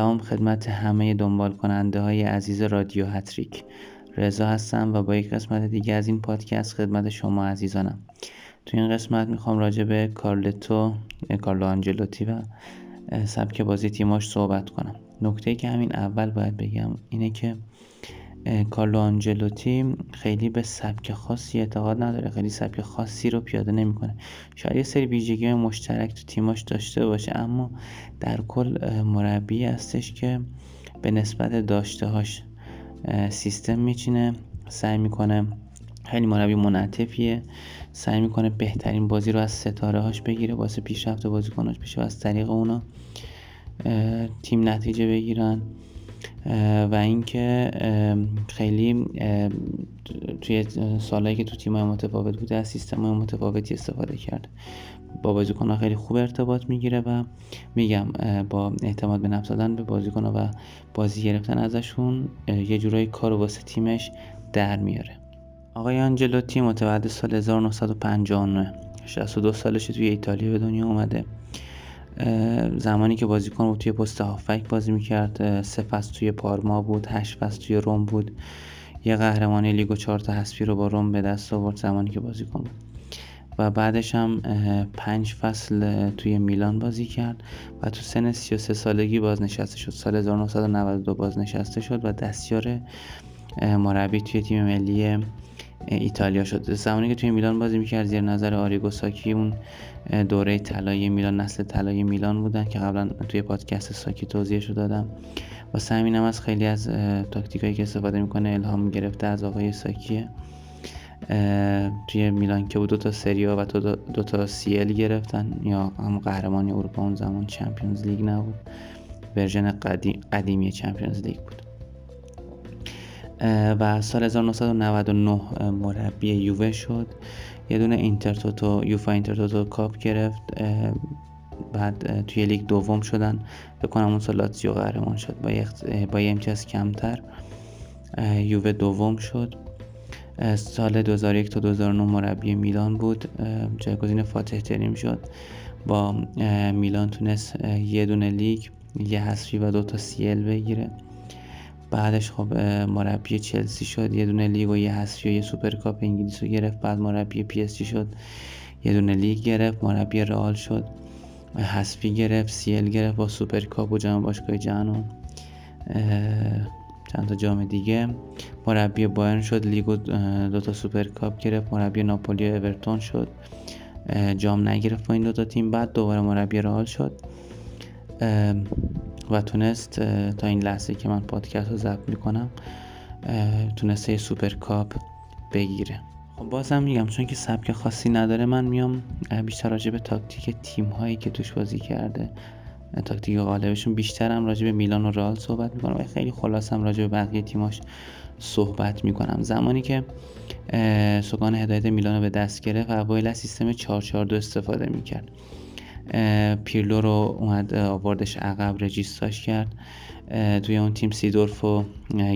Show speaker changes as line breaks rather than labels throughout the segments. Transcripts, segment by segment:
سلام خدمت همه دنبال کننده های عزیز رادیو هتریک. رضا هستم و با یک قسمت دیگه از این پادکست خدمت شما عزیزانم. تو این قسمت می‌خوام راجع به کارلتو کارلو آنجلوتی و سبک بازی تیماش صحبت کنم. نکته که همین اول باید بگم اینه که کارلو آنجلوتی خیلی به سبک خاصی اعتقاد نداره خیلی سبک خاصی رو پیاده نمی‌کنه. شاید یه سری ویژگی مشترک تو تیماش داشته باشه اما در کل مربی هستش که به نسبت داشته هاش سیستم میچینه سعی می‌کنه خیلی مربی منعطفیه سعی می‌کنه بهترین بازی رو از ستاره هاش بگیره واسه پیشرفت بازیکناش بشه و از طریق اونا تیم نتیجه بگیرن. و اینکه خیلی توی سالهایی که تو تیم متفاوت بوده از سیستم متفاوتی استفاده کرد. با بازیکنها خیلی خوب ارتباط می‌گیره و میگم با اعتماد به نفس دادن به بازیکنها و بازی گرفتن ازشون یه جورایی کار واسه تیمش در میاره. آقای آنجلوتی متولد سال 1959 62 سالش توی ایتالیا به دنیا اومده. زمانی که بازیکن بود توی پست هافک بازی می‌کرد سه فصل توی پارما بود هشت فصل توی روم بود. یه قهرمانی لیگ و چهار تا رو با روم به دست آورد زمانی که بازیکن بود. و بعدش هم پنج فصل توی میلان بازی کرد و تو سن 33 سالگی بازنشسته شد. سال 1992 بازنشسته شد و دستیار مربی توی تیم ملی ایتالیا شد. زمانی که توی میلان بازی می‌کرد زیر نظر آریگو ساکی اون دوره طلایی میلان نسل طلایی میلان بودن که قبلا توی پادکست ساکی توضیحش رو دادم. و همینم از خیلی از تاکتیکایی که استفاده می‌کنه الهام گرفته از آقای ساکیه. توی میلان که بود دو تا سری آ و دو تا CL گرفتن. یا هم قهرمانی اروپا اون زمان Champions League نبود. version قدیمی Champions League بود. و سال 1999 مربی یووه شد. یه دونه اینترتوتو UEFA Intertoto Cup گرفت بعد توی لیگ دوم شدن. فک کنم اون سال لاتزیو قهرمان شد. با با یه امتیاز کمتر یووه دوم شد. سال 2001 تا 2009 مربی میلان بود. جایگزین فاتح تریم شد. با میلان تونست یه دونه لیگ یه حذفی و دو تا CL بگیره. بعدش خب مربی چلسی شد. یه دونه لیگ و یه حذفی و یه سوپرکاپ انگلیس رو گرفت. بعد مربی PSG شد. یه دونه لیگ گرفت. مربی رئال شد. حذفی گرفت. CL گرفت با سوپرکاپ و جام باشگاه جهان چند تا جام دیگه. مربی بایرن شد. لیگ و دو تا سوپرکاپ گرفت. مربی ناپولی و اورتون شد. جام نگرفت با این دو تا تیم. بعد دوباره مربی رئال شد. و تونست تا این لحظه که من پادکست رو ضبط می‌کنم تونسته سوپر کاپ بگیره. خب بازم میگم چون که سبک خاصی نداره من میام بیشتر راجع به تاکتیک تیم هایی که توش بازی کرده تاکتیک غالبشون بیشترم راجع به میلان و رئال صحبت می‌کنم و خیلی خلاصم راجع به بقیه تیماش صحبت می‌کنم. زمانی که سگان هدایت میلان رو به دست گرفت اوایل از سیستم 442 استفاده می‌کرد. پیرلو رو اومد آوردش عقب رجیستاش کرد. توی اون تیم سیدورف و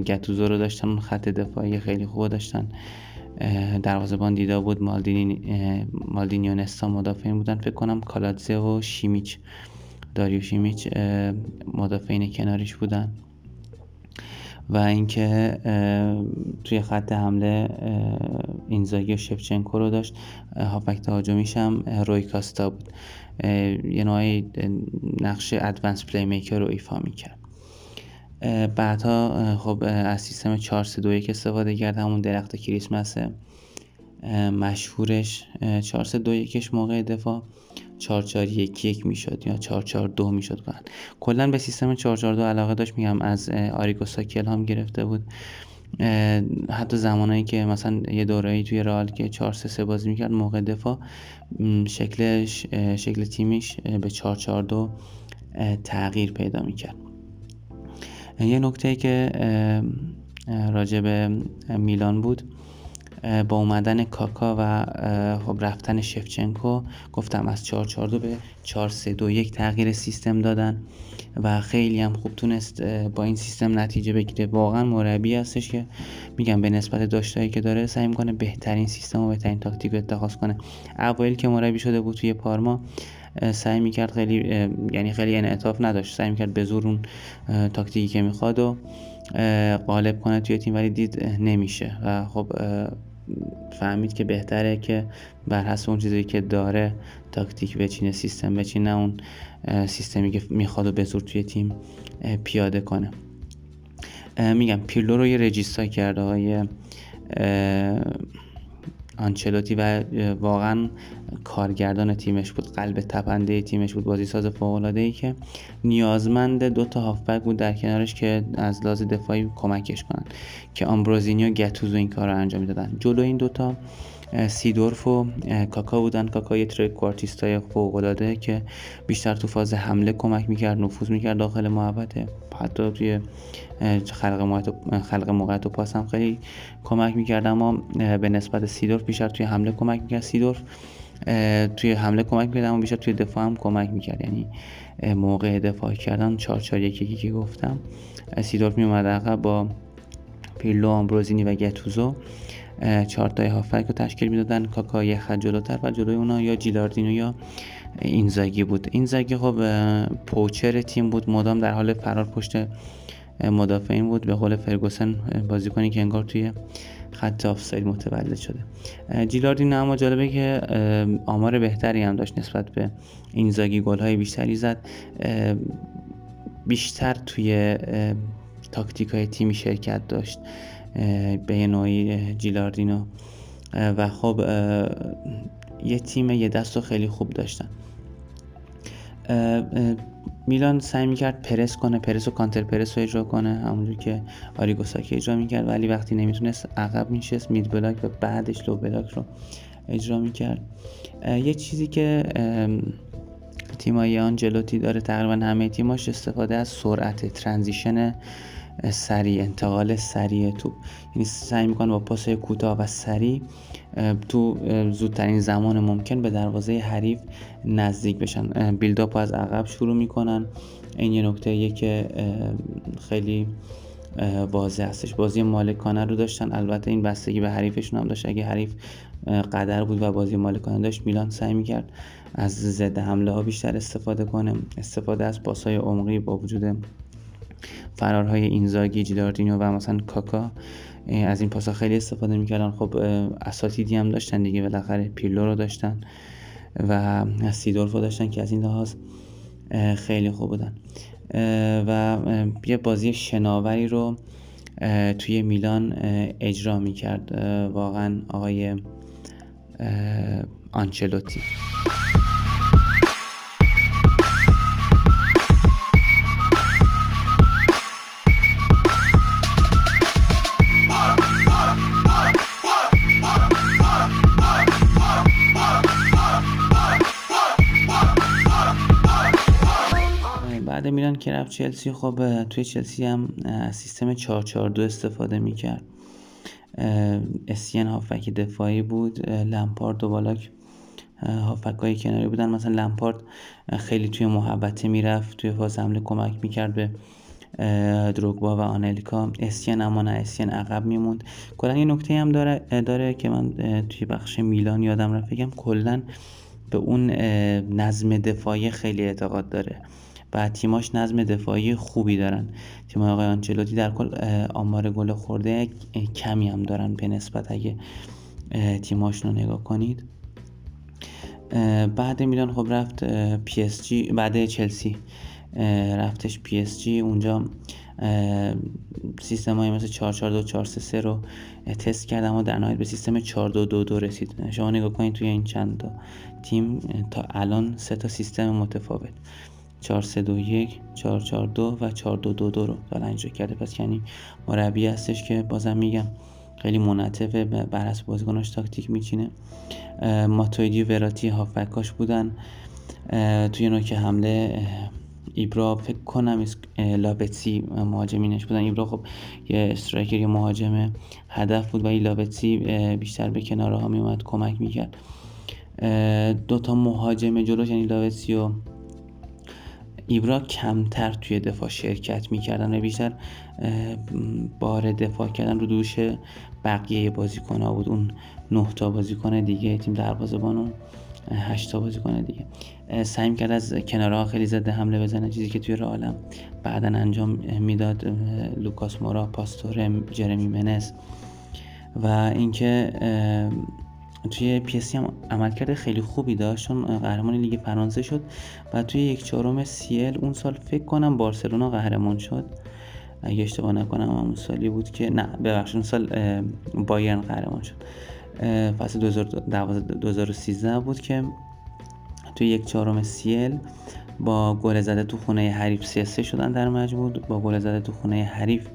گتوزو رو داشتن اون خط دفاعی خیلی خوب داشتن. دروازه‌بان دیدا بود مالدینی مالدینی مدافعین بودن. فکر کنم کالادزه و شیمیچ داریو شیمیچ مدافعین کنارش بودن. و اینکه توی خط حمله اینزاگی و شفچنکو رو داشت. هافک تهاجمیش هم روی کاستا بود. یه نوعی نقش ادوانس پلی میکر رو ایفا می‌کرد. بعدها خب از سیستم 4 3 2 1 استفاده کرد. همون درخت کریسمس مشهورش 4 3 2 1 موقع دفاع 4 4 1 1 می‌شد یا 4 4 2 می‌شد کلا به سیستم 4 4 2 علاقه داشت میگم از آریگو ساکل هم گرفته بود. حتی زمانایی که مثلا یه دوره‌ای توی رئال که 4 3 3 بازی می‌کرد موقع دفاع شکلش شکل تیمیش به 4 4 2 تغییر پیدا می‌کرد. یه نکته که راجع به میلان بود با اومدن کاکا و خب رفتن شفچنکو گفتم از 442 به 4321 تغییر سیستم دادن و خیلی هم خوب تونست با این سیستم نتیجه بگیره. واقعا مربی هستش که میگم به نسبت داشتهایی که داره سعی می‌کنه بهترین سیستم و بهترین تاکتیک رو اتخاذ کنه. اوایل که مربی شده بود توی پارما سعی می‌کرد خیلی یعنی خیلی انعطاف نداشت. سعی می‌کرد به زور اون تاکتیکی که می‌خواد و غالب کنه توی تیم ولی دید نمیشه. و خب فهمید که بهتره که بر حسب اون چیزی که داره تاکتیک بچینه سیستم بچینه اون سیستمی که می‌خواد و به زور توی تیم پیاده کنه. میگم پیرلو رو یه رجیستا کرده های آنچلوتی و واقعا کارگردان تیمش بود قلب تپنده تیمش بود بازی ساز فوق ای که نیازمند دو تا هافبک بود در کنارش که از لحاظ دفاعی کمکش کنن که آمبروزینی و گتوزو این کار رو انجام می‌دادن. جلو این دوتا سیدورف و کاکا بودن. کاکا یه ترک کوارتیستای فوق العاده که بیشتر تو فاز حمله کمک می‌کرد نفوذ می‌کرد داخل محوطه. حتی توی خلق خلق موقعیت و پاس هم خیلی کمک می‌کرد. اما به نسبت سیدورف بیشتر توی حمله کمک می‌کرد. سیدورف توی حمله کمک می‌کرد اما بیشتر توی دفاع هم کمک می‌کرد. یعنی موقع دفاع کردن 4 4 1 که گفتم سیدورف میومد عقب با پیرلو آمبروزینی و گتوزو. چهار تای هافک رو تشکیل می‌دادن. کاکا یه خط جلوتر و جلوی اونا یا جیلاردینو یا اینزاگی بود. اینزاگی خب پوچر تیم بود. مدام در حال فرار پشت مدافعین بود. به قول فرگوسن بازیکنی که انگار توی خط آفساید متولد شده. جیلاردین اما جالبه که آمار بهتری هم داشت نسبت به اینزاگی. گل های بیشتری زد. بیشتر توی تاکتیک های تیمی شرکت داشت. به نوعی جیلاردینو. و خب یه تیم یه دست رو خیلی خوب داشتن. میلان سعی می‌کرد پرس کنه پرس و کانتر پرس رو اجرا کنه همونجور که آریگو ساکی اجرا می‌کرد ولی وقتی نمی‌تونست عقب میشست mid block و بعدش low block رو اجرا می‌کرد. یه چیزی که تیمای آنچلوتی داره تقریبا همه تیماش استفاده از سرعت transition سریع انتقال سریع توپ یعنی سعی می‌کنن با پاس کوتاه و سریع تو زودترین زمان ممکن به دروازه حریف نزدیک بشن. build-up از عقب شروع می‌کنن. این یه نکته که خیلی واضح هستش. بازی مالکانه رو داشتن. البته این بستگی به حریفشون هم داشت. اگه حریف قدر بود و بازی مالکانه داشت میلان سعی می‌کرد از ضد حمله ها بیشتر استفاده کنه. استفاده از پاسهای عمقی با وجود فرارهای اینزاگی جیلاردینو و مثلا کاکا از این پاسا خیلی استفاده می‌کردن. خب اساتیدی هم داشتن دیگه بالاخره پیلو رو داشتن و سیدورفو داشتن که از این لحاظ خیلی خوب بودن. و یه بازی شناوری رو توی میلان اجرا می‌کرد واقعا آقای آنچلوتی. بعد میرن که رفت چلسی خب توی چلسی هم سیستم 442 استفاده می‌کرد. اسین هافک دفاعی بود. لمپارد و بالاک هافک های کناری بودن. مثلا لمپارد خیلی توی محبته می‌رفت توی فاز حمله کمک می‌کرد به دروگبا و آنلیکا. اسین اما نه اسین عقب میموند. کلا یه نکته هم داره, داره که من توی بخش میلان یادم رفت بگم کلا به اون نظم دفاعی خیلی اعتقاد داره. و تیماش نظم دفاعی خوبی دارن. تیم آقای آنچلوتی در کل آمار گل خورده کمی هم دارن به نسبت اگه تیماشون رو نگاه کنید. بعد میلان خب رفت پی اس جی بعد چلسی رفتش پی اس جی. اونجا سیستم های مثل 442 433 رو تست کرد اما در نهایت به سیستم 4222 رسید. شما نگاه کنید توی این چند تا تیم تا الان سه تا سیستم متفاوت. 4321 442 و 4222 رو. دارن اجرا کرده پس یعنی مربی هستش که بازم میگم خیلی منطفه بر اساس بازیکناش تاکتیک میچینه. ماتویدی و وراتی هافبکاش بودن. توی نوک حمله ایبرا فکر کنم لابتسی مهاجمینش بودن. ایبرا خب یه استرایکر یه مهاجم هدف بود و این لابتسی بیشتر به کناره ها میومد کمک می‌کرد. دوتا مهاجم جلوش یعنی لابتسی و ایبرا کمتر توی دفاع شرکت می‌کردن و بیشتر بار دفاع کردن رو دوش بقیه بازیکن ها بود. اون نه تا بازیکن دیگه تیم دروازه‌بان و هشتا بازیکن دیگه. سعی کرد از کنارها خیلی زده حمله بزنه چیزی که توی رئالم بعدا انجام می‌داد. لوکاس مورا پاستور جرمی منس و اینکه توی پی اس جی هم عملکرد خیلی خوبی داشت چون قهرمان لیگ فرانسه شد و توی یک چهارم CL اون سال فکر کنم بارسلونا قهرمان شد. اگه اشتباه نکنم همون سالی بود که نه ببخشید اون سال بایرن قهرمان شد. فصل 2013 بود که توی یک چهارم سیل با گل زده تو خونه حریف سیاسه شدن در مجموع با گل زده تو خونه حریف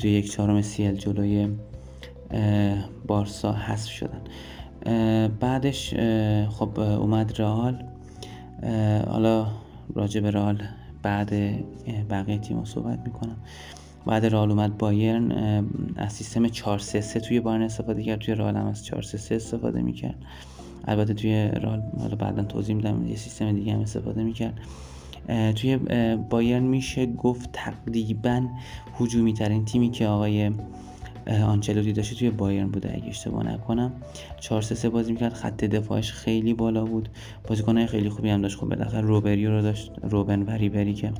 توی یک چهارم سیل جلوی بارسا حذف شدن. بعدش خب اومد رئال. حالا راجع به رئال بعد بقیه تیم صحبت می‌کنم. بعد رئال اومد بایرن از سیستم 4 3 3 توی بایرن استفاده کرد توی رئال هم از 4 3 3 استفاده می‌کرد. البته توی رئال حالا بعدا توضیح میدم یه سیستم دیگه هم استفاده می‌کرد. توی بایرن میشه گفت تقریبا هجومی ترین تیمی که آقای آنچلوتی داشته توی بایرن بوده اگه اشتباه نکنم. 4 3 بازی می‌کرد. خط دفاعش خیلی بالا بود. بازیکنای خیلی خوبی هم داشت. خب بالاخره روبری رو داشت. روبن و ریبری که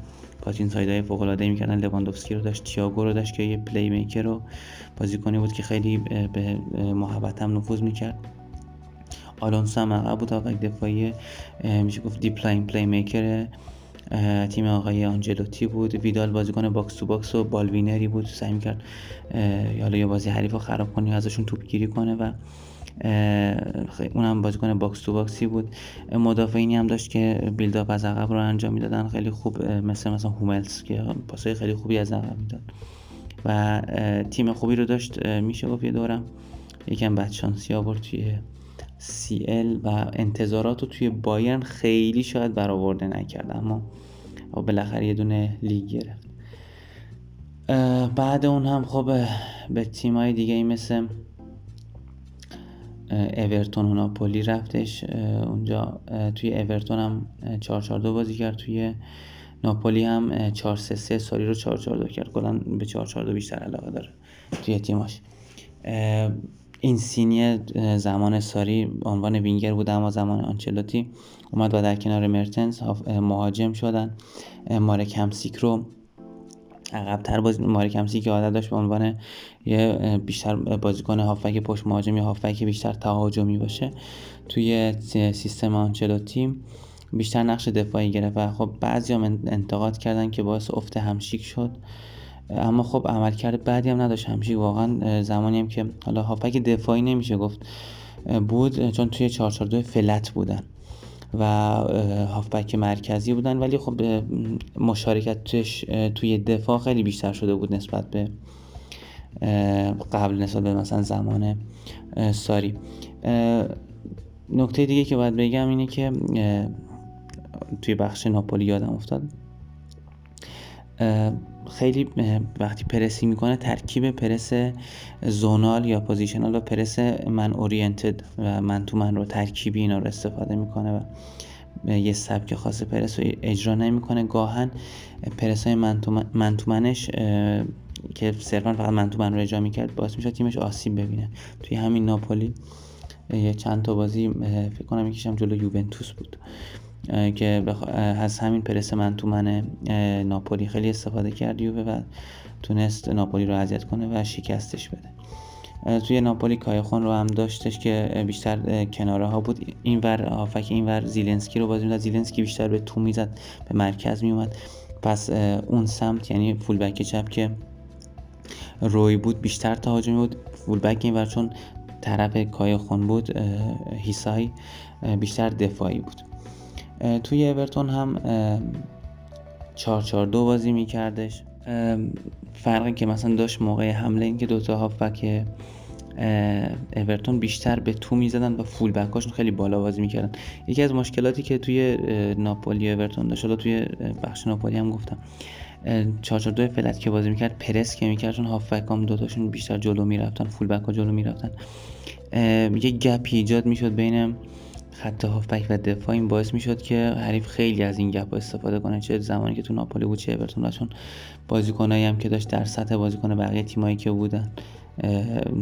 cut inside های فوق العاده می‌کردن. لواندوفسکی رو داشت. تییاگو رو داشت که یه playmaker رو بازیکنی بود که خیلی به محوطه هم نفوذ می‌کرد. آلونسو هم عقب بود. دفاعی میشه گفت deep-lying playmaker تیم آقای آنچلوتی بود. ویدال بازیکن box to box و ball winner ی بود. سعی کرد حالا یه بازی حریف رو خراب کنه ازشون توپ گیری کنه و اونم بازیکن box to box ی بود. مدافعینی هم داشت که build-up از عقب رو انجام می‌دادن. خیلی خوب مثل مثلا هوملز که پاسای خیلی خوبی از عقب می‌داد. و تیم خوبی رو داشت. میشه گفت یه دورم. یکم بدشانسی آورد توی ال و انتظارات رو توی بایرن خیلی شاید برآورده نکرد اما بالاخره یه دونه لیگ گرفت. بعد اون هم خب به تیمای دیگه ای مثل اورتون و ناپولی رفتش. اونجا توی اورتون هم 442 بازی کرد توی ناپولی هم 433 ساری رو 442 کرد. کلا به 442 بیشتر علاقه داره توی تیماش این سینی زمان ساری عنوان وینگر بود اما زمان آنچلوتی اومد و در کنار مرتنز مهاجم شدن. مارک همسیک رو عقبتر بازی مارک همسیک که عادت داشت به عنوان یه بیشتر بازیکن هافک پشت مهاجم یا هافک بیشتر تهاجمی باشه. توی سیستم آنچلوتی بیشتر نقش دفاعی گرفت و خب بعضی هم انتقاد کردن که باعث افت همشیک شد. اما خب عملکرد بعدی هم نداشت. همیشه واقعا زمانی هم که حالا هافک دفاعی نمیشه گفت بود چون توی 442 فلت بودن و هافبک مرکزی بودن. ولی خب مشارکتش توی دفاع خیلی بیشتر شده بود نسبت به قبل نسبت به مثلا زمان ساری. نکته دیگه که باید بگم اینه که توی بخش ناپولی یادم افتاد. خیلی وقتی پرس می‌کنه ترکیب پرس zonal یا positional و پرس man oriented و man to man رو ترکیبی اینا رو استفاده می‌کنه و یه سبک خاص پرس رو اجرا نمی‌کنه. گاهن پرس های منش که صرفا فقط من رو اجرا می‌کرد باعث میشه تیمش آسیب ببینه. توی همین ناپولی یه چند تا بازی فکر کنم یکیشم جلو یوونتوس بود. که از همین پرس من تو من ناپولی خیلی استفاده کرد یووه و تونست ناپولی رو اذیت کنه و شکستش بده. توی ناپولی کایخون رو هم داشتش که بیشتر کناره ها بود. این ور آفک این ور زیلنسکی رو بازی می‌داد زیلنسکی بیشتر به تو می‌زد به مرکز میومد پس اون سمت یعنی فولبک چپ که روی بود بیشتر تهاجمی بود. فولبک این ور چون طرف کایخون بود هیسای بیشتر دفاعی بود. توی اورتون هم 442 بازی میکردش. فرقی که مثلا داشت موقع حمله این که دوتا هافبک اورتون بیشتر به تو می‌زدن و فول بکاشون خیلی بالا بازی می‌کردن. یکی از مشکلاتی که توی ناپولی اورتون داشت توی بخش ناپولی هم گفتم. 442 فلت که بازی می‌کرد پرس که می‌کرد چون هافبک هم دوتاشون بیشتر جلو می‌رفتن فول بک ها جلو می‌رفتن. یه گپی ایجاد می‌شد بین خط هافبک و دفاع این باعث می‌شد که حریف خیلی از این گپ استفاده کنه. چه زمانی که تو ناپولی بود چه اورتون چون بازیکنایی هم که داشت در سطح بازیکن بقیه تیمایی که بودن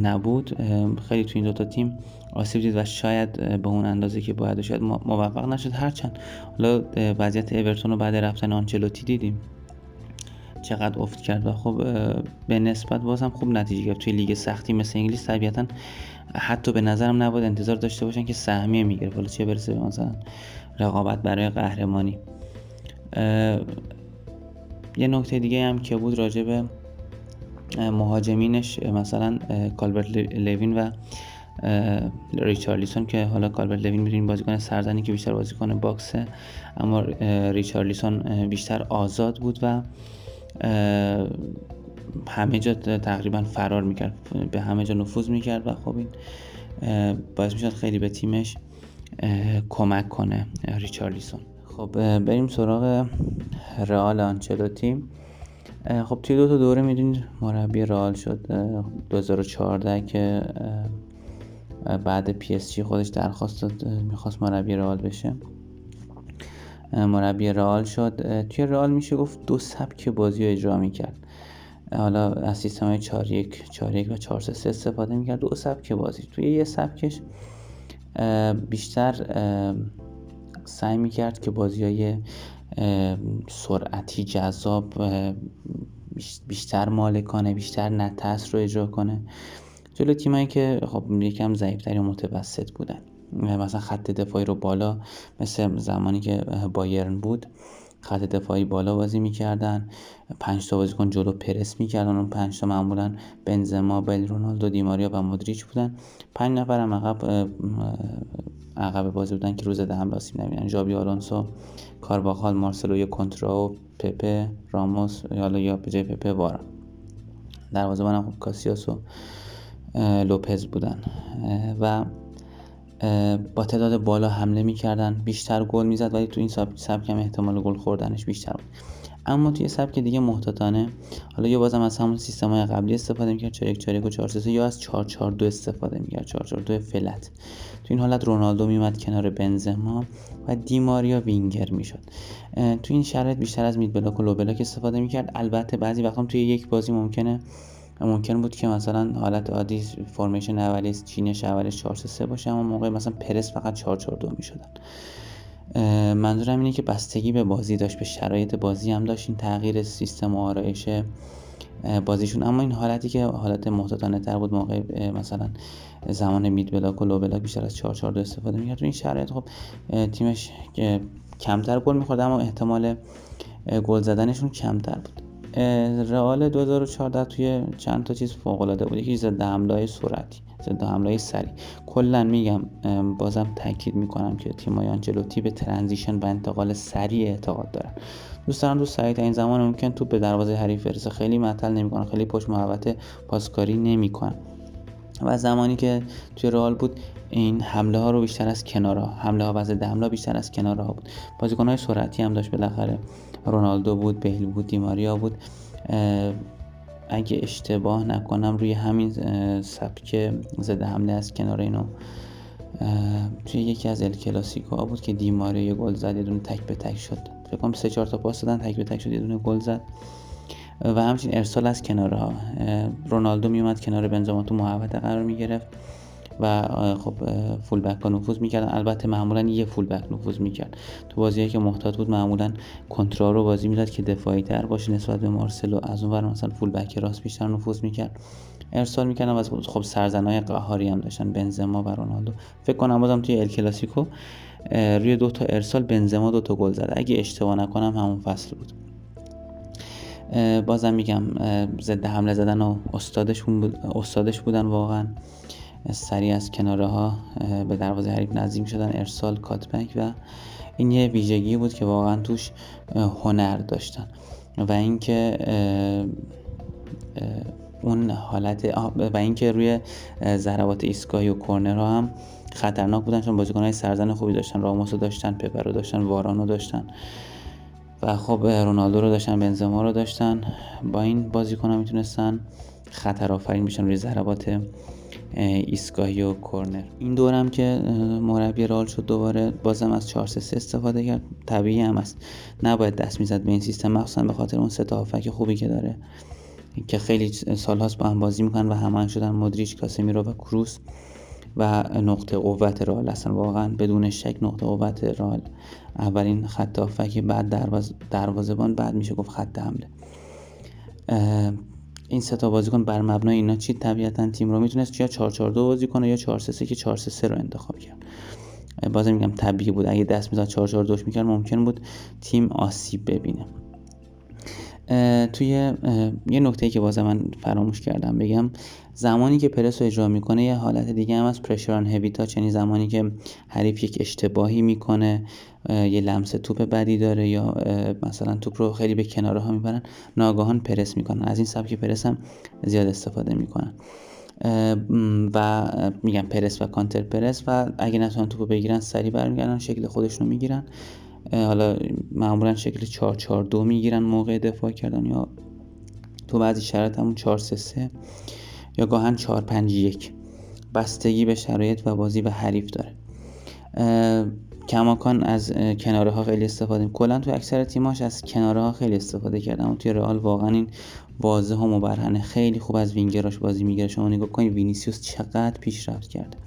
نبود. خیلی تو این دوتا تیم آسیب دید و شاید به اون اندازه که باید شاید موفق نشد. هرچند حالا وضعیت اورتون رو بعد رفتن آنچلوتی دیدیم. چقدر افت کرد و خب به نسبت بازم خوب نتیجه گرفت. توی لیگ سختی مثل انگلیس طبیعتا حتی به نظرم نباید انتظار داشته باشن که سهمیه می‌گیره. حالا چه برسه به مثلا رقابت برای قهرمانی. یه نکته دیگه هم که بود راجع به مهاجمینش مثلا کالبرت لوین و ریچارلیسون که حالا کالبرت لوین می‌دونیم بازیکن سرزنی که بیشتر بازیکن باکسه اما ریچارلیسون بیشتر آزاد بود و همه جا تقریبا فرار می‌کرد به همه جا نفوذ می‌کرد و خب این باعث می‌شد خیلی به تیمش کمک کنه ریچارلیسون خب بریم سراغ رئال آنچلوتی. خب توی دو تا دوره می‌دونید مربی رئال شد 2014 که بعد پی اس جی خودش درخواست داد می‌خواست مربی رئال بشه. مربی رئال شد. توی رئال میشه گفت دو سبک بازی رو اجرا می‌کرد. حالا از سیستم های 4 1 4 1 و 4 3 استفاده می‌کرد. دو سبک بازی. توی یه سبکش بیشتر سعی می‌کرد که بازی های سرعتی جذاب بیشتر مالکانه بیشتر نتس رو اجرا کنه. جلو تیمایی که خب یکم ضعیفتری و متوسط بودن. مثلا خط دفاعی رو بالا مثل زمانی که بایرن بود. خط دفاعی بالا بازی می‌کردن. پنج تا بازیکن جلو پرس می‌کردن. اون پنج تا معمولا بنزما بل رونالدو دیماریا و مودریچ بودن. پنج نفر هم عقب عقب بازی بودن که روز ده هم آسیب نبینن. ژابی آلونسو کارواخال مارسلو کنتراو پپه راموس یا یا جای پپه وارا. دروازه هم خب کاسیاس و لوپز بودن. و با تعداد بالا حمله می‌کردن. بیشتر گل می‌زد ولی تو این سبک هم احتمال گل خوردنش بیشتر بود. اما توی سبک دیگه محتاطانه حالا یا بازم از همون سیستم های قبلی استفاده می‌کرد 4 1 و 4 یا از 4 4 2 استفاده می‌کرد. 4 4 2 flat. تو این حالت رونالدو میومد کنار بنزما و دیماریا وینگر می‌شد. تو این شرایط بیشتر از mid block و low block استفاده می‌کرد. البته بعضی وقتا توی یک بازی ممکنه ممکن بود که مثلا حالت عادی formation اولی چینش اولش 4 3 باشه اما موقع مثلا پرس فقط 4 4 2 می‌شدن. منظورم اینه که بستگی به بازی داشت به شرایط بازی هم داشت. این تغییر سیستم و آرایش بازیشون. اما این حالتی که حالت محتاطانه تر بود موقع مثلا زمان mid block و low block بیشتر از 4 4 2 استفاده می‌کرد. تو این شرایط خب تیمش کمتر گل می‌خورد اما احتمال گل زدنشون کمتر بود. رئال 2014 توی چند تا چیز فوق العاده بود. یکی ضد حمله سرعتی ضد حمله سریع کلا میگم بازم تاکید می‌کنم که تیمای آنچلوتی به transition و انتقال سریع اعتقاد دارن. دوست دارم دوست سریع این زمان ممکن تو به دروازه حریف برسه. خیلی معطل نمی‌کنن خیلی پشت محوطه پاسکاری نمی‌کنن. و زمانی که توی رئال بود این حمله ها رو بیشتر از کنارها حمله ها و ضد حمله بیشتر از کنارها بود. بازیکن های سرعتی هم داشت بالاخره. رونالدو بود بیل بود دیماریا بود. اگه اشتباه نکنم روی همین سبک زده حمله از کنار اینو توی یکی از ال کلاسیکو بود که دیماریا یه گل زد یه دونه تک به تک شد. فکر کنم سه چهار تا پاس دادن تک به تک شد یه دونه گل زد. و همچنین ارسال از کنارها. رونالدو میومد کنار بنزما تو محوطه قرار می‌گرفت. و خب فول بک ها نفوذ می‌کردن. البته معمولا یه فول بک نفوذ می‌کرد. تو بازی که محتاط بود معمولا کنترل رو بازی می‌داد که دفاعی تر باشه نسبت به مارسلو. از اون ور مثلا فول بک راست بیشتر نفوذ می‌کرد. ارسال می‌کردن و خب سرزنای قهاری هم داشتن. بنزما و رونالدو. فکر کنم بازم توی ال کلاسیکو روی دو تا ارسال بنزما دو تا گل زده اگه اشتباه نکنم همون فصل بود. بازم میگم ضد حمله زدن و استادشون بود استادش بودن واقعا. سریع از کناره ها به دروازه حریف نزدیک شدن ارسال کاتبک و این یه ویژگی بود که واقعا توش هنر داشتن. و اینکه اون حالت و اینکه روی ضربات ایستگاهی و کورنر ها هم خطرناک بودن چون بازیکن های سرزن خوبی داشتن. راموس رو داشتن پپر رو داشتن واران رو داشتن. و خب رونالدو رو داشتن بنزما رو داشتن. با این بازیکن ها می‌تونستن خطر آفرین بشن روی ضربات ایستگاهی و کورنر. این دورم که مربی رال شد دوباره بازم از 4 3 استفاده کرد. طبیعی هم است. نباید دست می‌زد به این سیستم مخصوصا به خاطر اون سه تا خوبی که داره که خیلی سالهاست با هم بازی می‌کنن و همه شدن مدریچ کاسمیرو و کروس و نقطه قوت رال اصلا واقعا بدون شک نقطه قوت رال اولین خط بعد درواز دروازبان بعد میشه گفت خط حمله. این سه تا بازیکن بر مبنای اینا چی طبیعتا تیم رو می‌تونست یا 4 4 2 بازی کنه یا 4 3 3 که 4 3 3 رو انتخاب کرد. بازم میگم طبیعی بود. اگه دست می‌زد 4 4 2 می‌کرد ممکن بود تیم آسیب ببینه. توی یه نکته که بازم من فراموش کردم بگم زمانی که پرس رو اجرا می‌کنه یه حالت دیگه هم از پرشران هوی تاچ یعنی زمانی که حریف یک اشتباهی می‌کنه یه لمس توپ بدی داره یا مثلا توپ رو خیلی به کناره ها می‌برن ناگاهان پرس می‌کنن. از این سبک پرس هم زیاد استفاده می‌کنن. و میگن پرس و کانتر پرس. و اگه نتونن توپو بگیرن سری برمیگردن شکل خودشون رو می‌گیرن. حالا معمولا شکل 4 4 2 می‌گیرن موقع دفاع کردن یا تو بعضی شرایط همون 4 3 3 یا گاهن 4 5 1 بستگی به شرایط و بازی و حریف داره. کماکان از کناره ها خیلی استفاده کلا تو اکثر تیماش از کناره ها خیلی استفاده کردن. اما توی رئال واقعا این واضح و مبرهنه خیلی خوب از وینگراش بازی می‌گیره. شما نگاه کنید وینیسیوس چقدر پیشرفت کرده.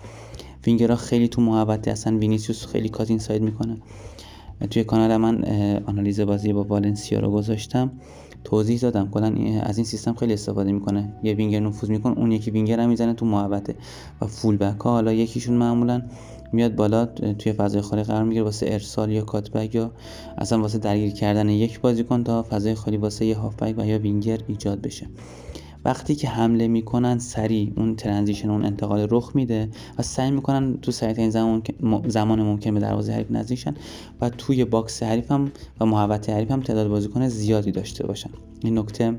وینگرها خیلی تو محوطه هستن. وینیسیوس خیلی cut inside می‌کنه. توی کانال من آنالیز بازی با والنسیا رو گذاشتم. توضیح دادم. کلا از این سیستم خیلی استفاده می‌کنه. یه وینگر نفوذ می‌کنه اون یکی وینگر هم می‌زنه تو محوطه و full back ها. حالا یکیشون معمولا میاد بالا توی فضای خالی قرار می‌گیره واسه ارسال یا cutback یا اصلا واسه درگیر کردن یک بازیکن تا فضای خالی واسه یه هافبک و یا وینگر ایجاد بشه. وقتی که حمله می‌کنن سریع اون transition اون انتقال رخ میده و سعی می‌کنن تو سریعترین زمان زمان ممکن به دروازه حریف نزدیک شن و توی box حریف هم و محوطه حریف هم تعداد بازیکن زیادی داشته باشن. این نکته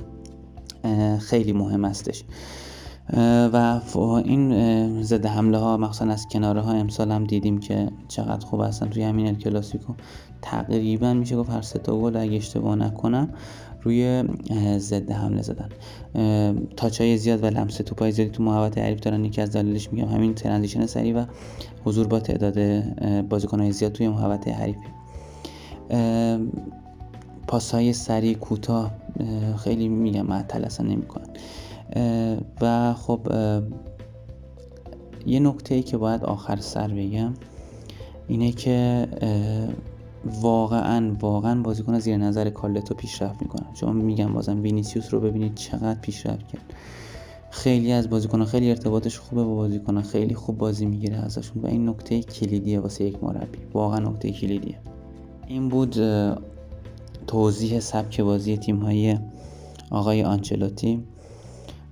خیلی مهم هستش. و این ضد حمله ها مخصوصا از کناره ها امسال هم دیدیم که چقدر خوب هستن. توی همین کلاسیکو تقریبا میشه گفت هر سه تا گل اگه اشتباه نکنم روی ضد حمله زدن. تاچ های زیاد و لمس توپای زیادی تو محوطه حریف دارن. یکی از دلایلش میگم همین ترانزیشن سریع و حضور با تعداد بازیکن های زیاد توی محوطه حریف پاس های سریع کوتاه خیلی میگم معطل اصلا نمی‌کنن. و خب یه نکته ای که باید آخر سر بگم اینه که واقعا واقعا بازیکن زیر نظر کارلتو پیشرفت می‌کنن شما میگم بازم وینیسیوس رو ببینید چقدر پیشرفت کرد. خیلی از بازیکن خیلی ارتباطش خوبه با بازیکن خیلی خوب بازی می‌گیره ازشون و این نکته کلیدیه واسه یک مربی. واقعا نکته کلیدیه. این بود توضیح سبک بازی تیم های آقای آنچلوتی.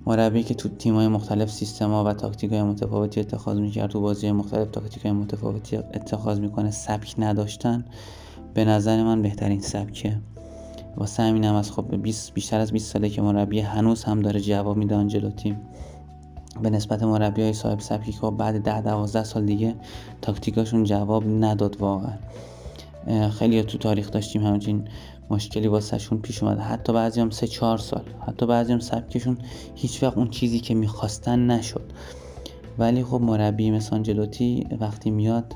مربی که تو تیم های مختلف سیستم ها و تاکتیک های متفاوتی اتخاذ می‌کرد تو بازی مختلف تاکتیک های متفاوتی اتخاذ می‌کنه سبک نداشتن به نظر من بهترین سبکه. واسه همین هم از خب بیشتر از 20 ساله که مربی هنوز هم داره جواب میده آنجلوتی. به نسبت مربی های صاحب سبکی که خب بعد ده دوازده سال دیگه تاکتیکاشون جواب نداد واقعا. خیلی تو تاریخ داشتیم همچین مشکلی واسهشون پیش اومده. حتی بعضی هم سه چهار سال. حتی بعضی هم سبکشون هیچ وقت اون چیزی که می‌خواستن نشد. ولی خب مربی مثل آنجلوتی وقتی میاد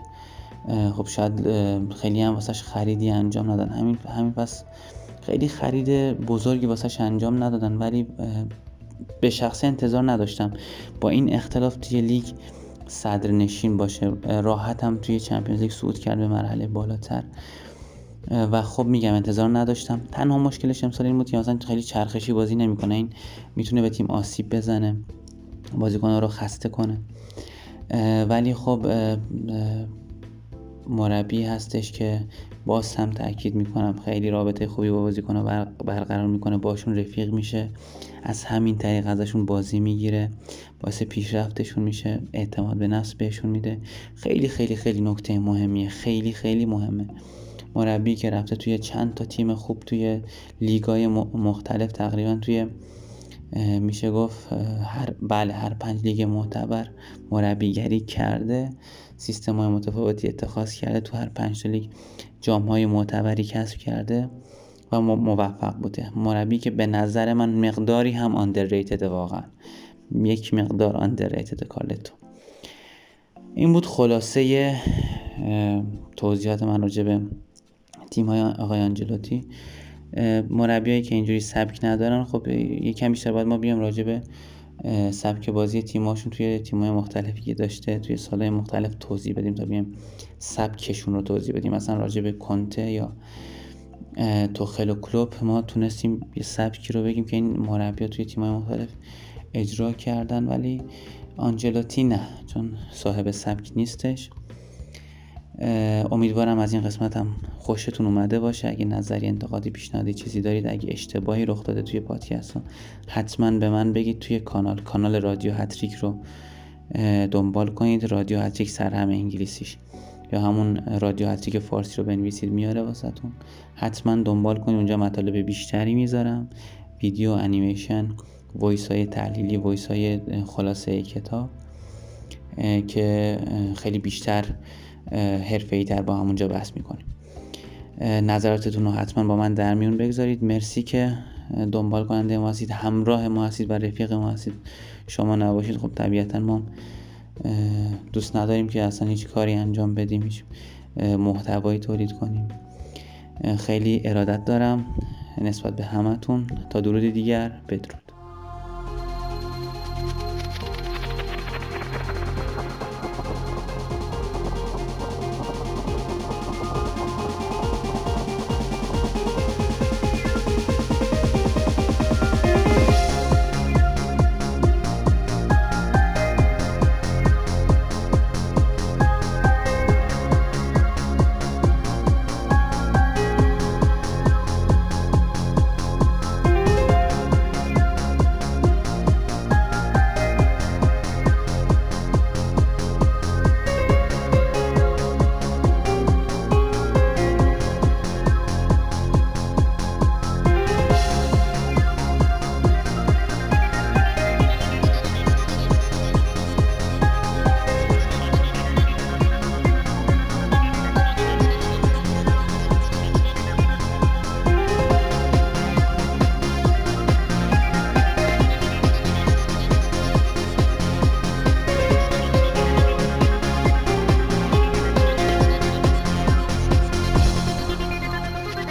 خب شاید خیلی هم واسهش خریدی انجام ندادن. همین همین پس خیلی خرید بزرگی واسهش انجام ندادن. ولی به شخصه انتظار نداشتم با این اختلاف توی لیگ صدر نشین باشه. راحت هم توی چمپیونز لیگ صعود کرد به مرحله بالاتر. و خب میگم انتظار نداشتم. تنها مشکلش امسال این بود که مثلا خیلی چرخشی بازی نمی‌کنه. این می‌تونه به تیم آسیب بزنه بازیکن رو خسته کنه. ولی خب مربی هستش که باز هم تاکید می‌کنم. خیلی رابطه خوبی با بازیکن برقرار می‌کنه. باشون رفیق میشه. از همین طریق ازشون بازی می‌گیره. باعث پیشرفتشون میشه. اعتماد به نفس بهشون میده. خیلی خیلی خیلی نکته مهمیه. خیلی خیلی مهمه. مربی که رفته توی چند تا تیم خوب توی لیگای مختلف تقریبا توی میشه گفت هر بله هر پنج لیگ معتبر مربیگری کرده سیستم های متفاوتی اتخاذ کرده تو هر پنج لیگ جام های معتبری کسب کرده و موفق بوده. مربی که به نظر من مقداری هم آندرریتد واقعا. یک مقدار آندرریتد کارلتو. این بود خلاصه توضیحات من راجع به تیم های آقای آنجلوتی. مربیایی که اینجوری سبک ندارن خب یکم بیشتر باید ما بیام راجع به سبک بازی تیماشون توی تیمای مختلفی که داشته توی سالهای مختلف توضیح بدیم تا بیایم سبکشون رو توضیح بدیم. مثلا راجع به کنته یا توخل و کلوب ما تونستیم یه سبکی رو بگیم که این مربی توی تیمای مختلف اجرا کردن ولی آنجلاتی نه چون صاحب سبک نیستش. امیدوارم از این قسمت هم خوشتون اومده باشه. اگه نظری انتقادی پیشنهادی چیزی دارید اگه اشتباهی رخ داده توی پادکست حتما به من بگید توی کانال. کانال رادیو هتریک رو دنبال کنید. رادیو هتریک سرهم انگلیسیش. یا همون رادیو هتریک فارسی رو بنویسید میاره واسهتون. حتما دنبال کنید. اونجا مطالب بیشتری می‌ذارم. ویدیو انیمیشن voice های تحلیلی voice های خلاصه کتاب که خیلی بیشتر حرفه تر با همونجا بحث می‌کنیم. نظراتتون رو حتما با من در میون بگذارید. مرسی که دنبال کننده ما هستید. همراه ما هستید و رفیق ما هستید. شما نباشید. خب طبیعتا ما دوست نداریم که اصلا هیچ کاری انجام بدیم. هیچ محتوایی تولید کنیم. خیلی ارادت دارم نسبت به همتون. تا درود دیگر بدرود.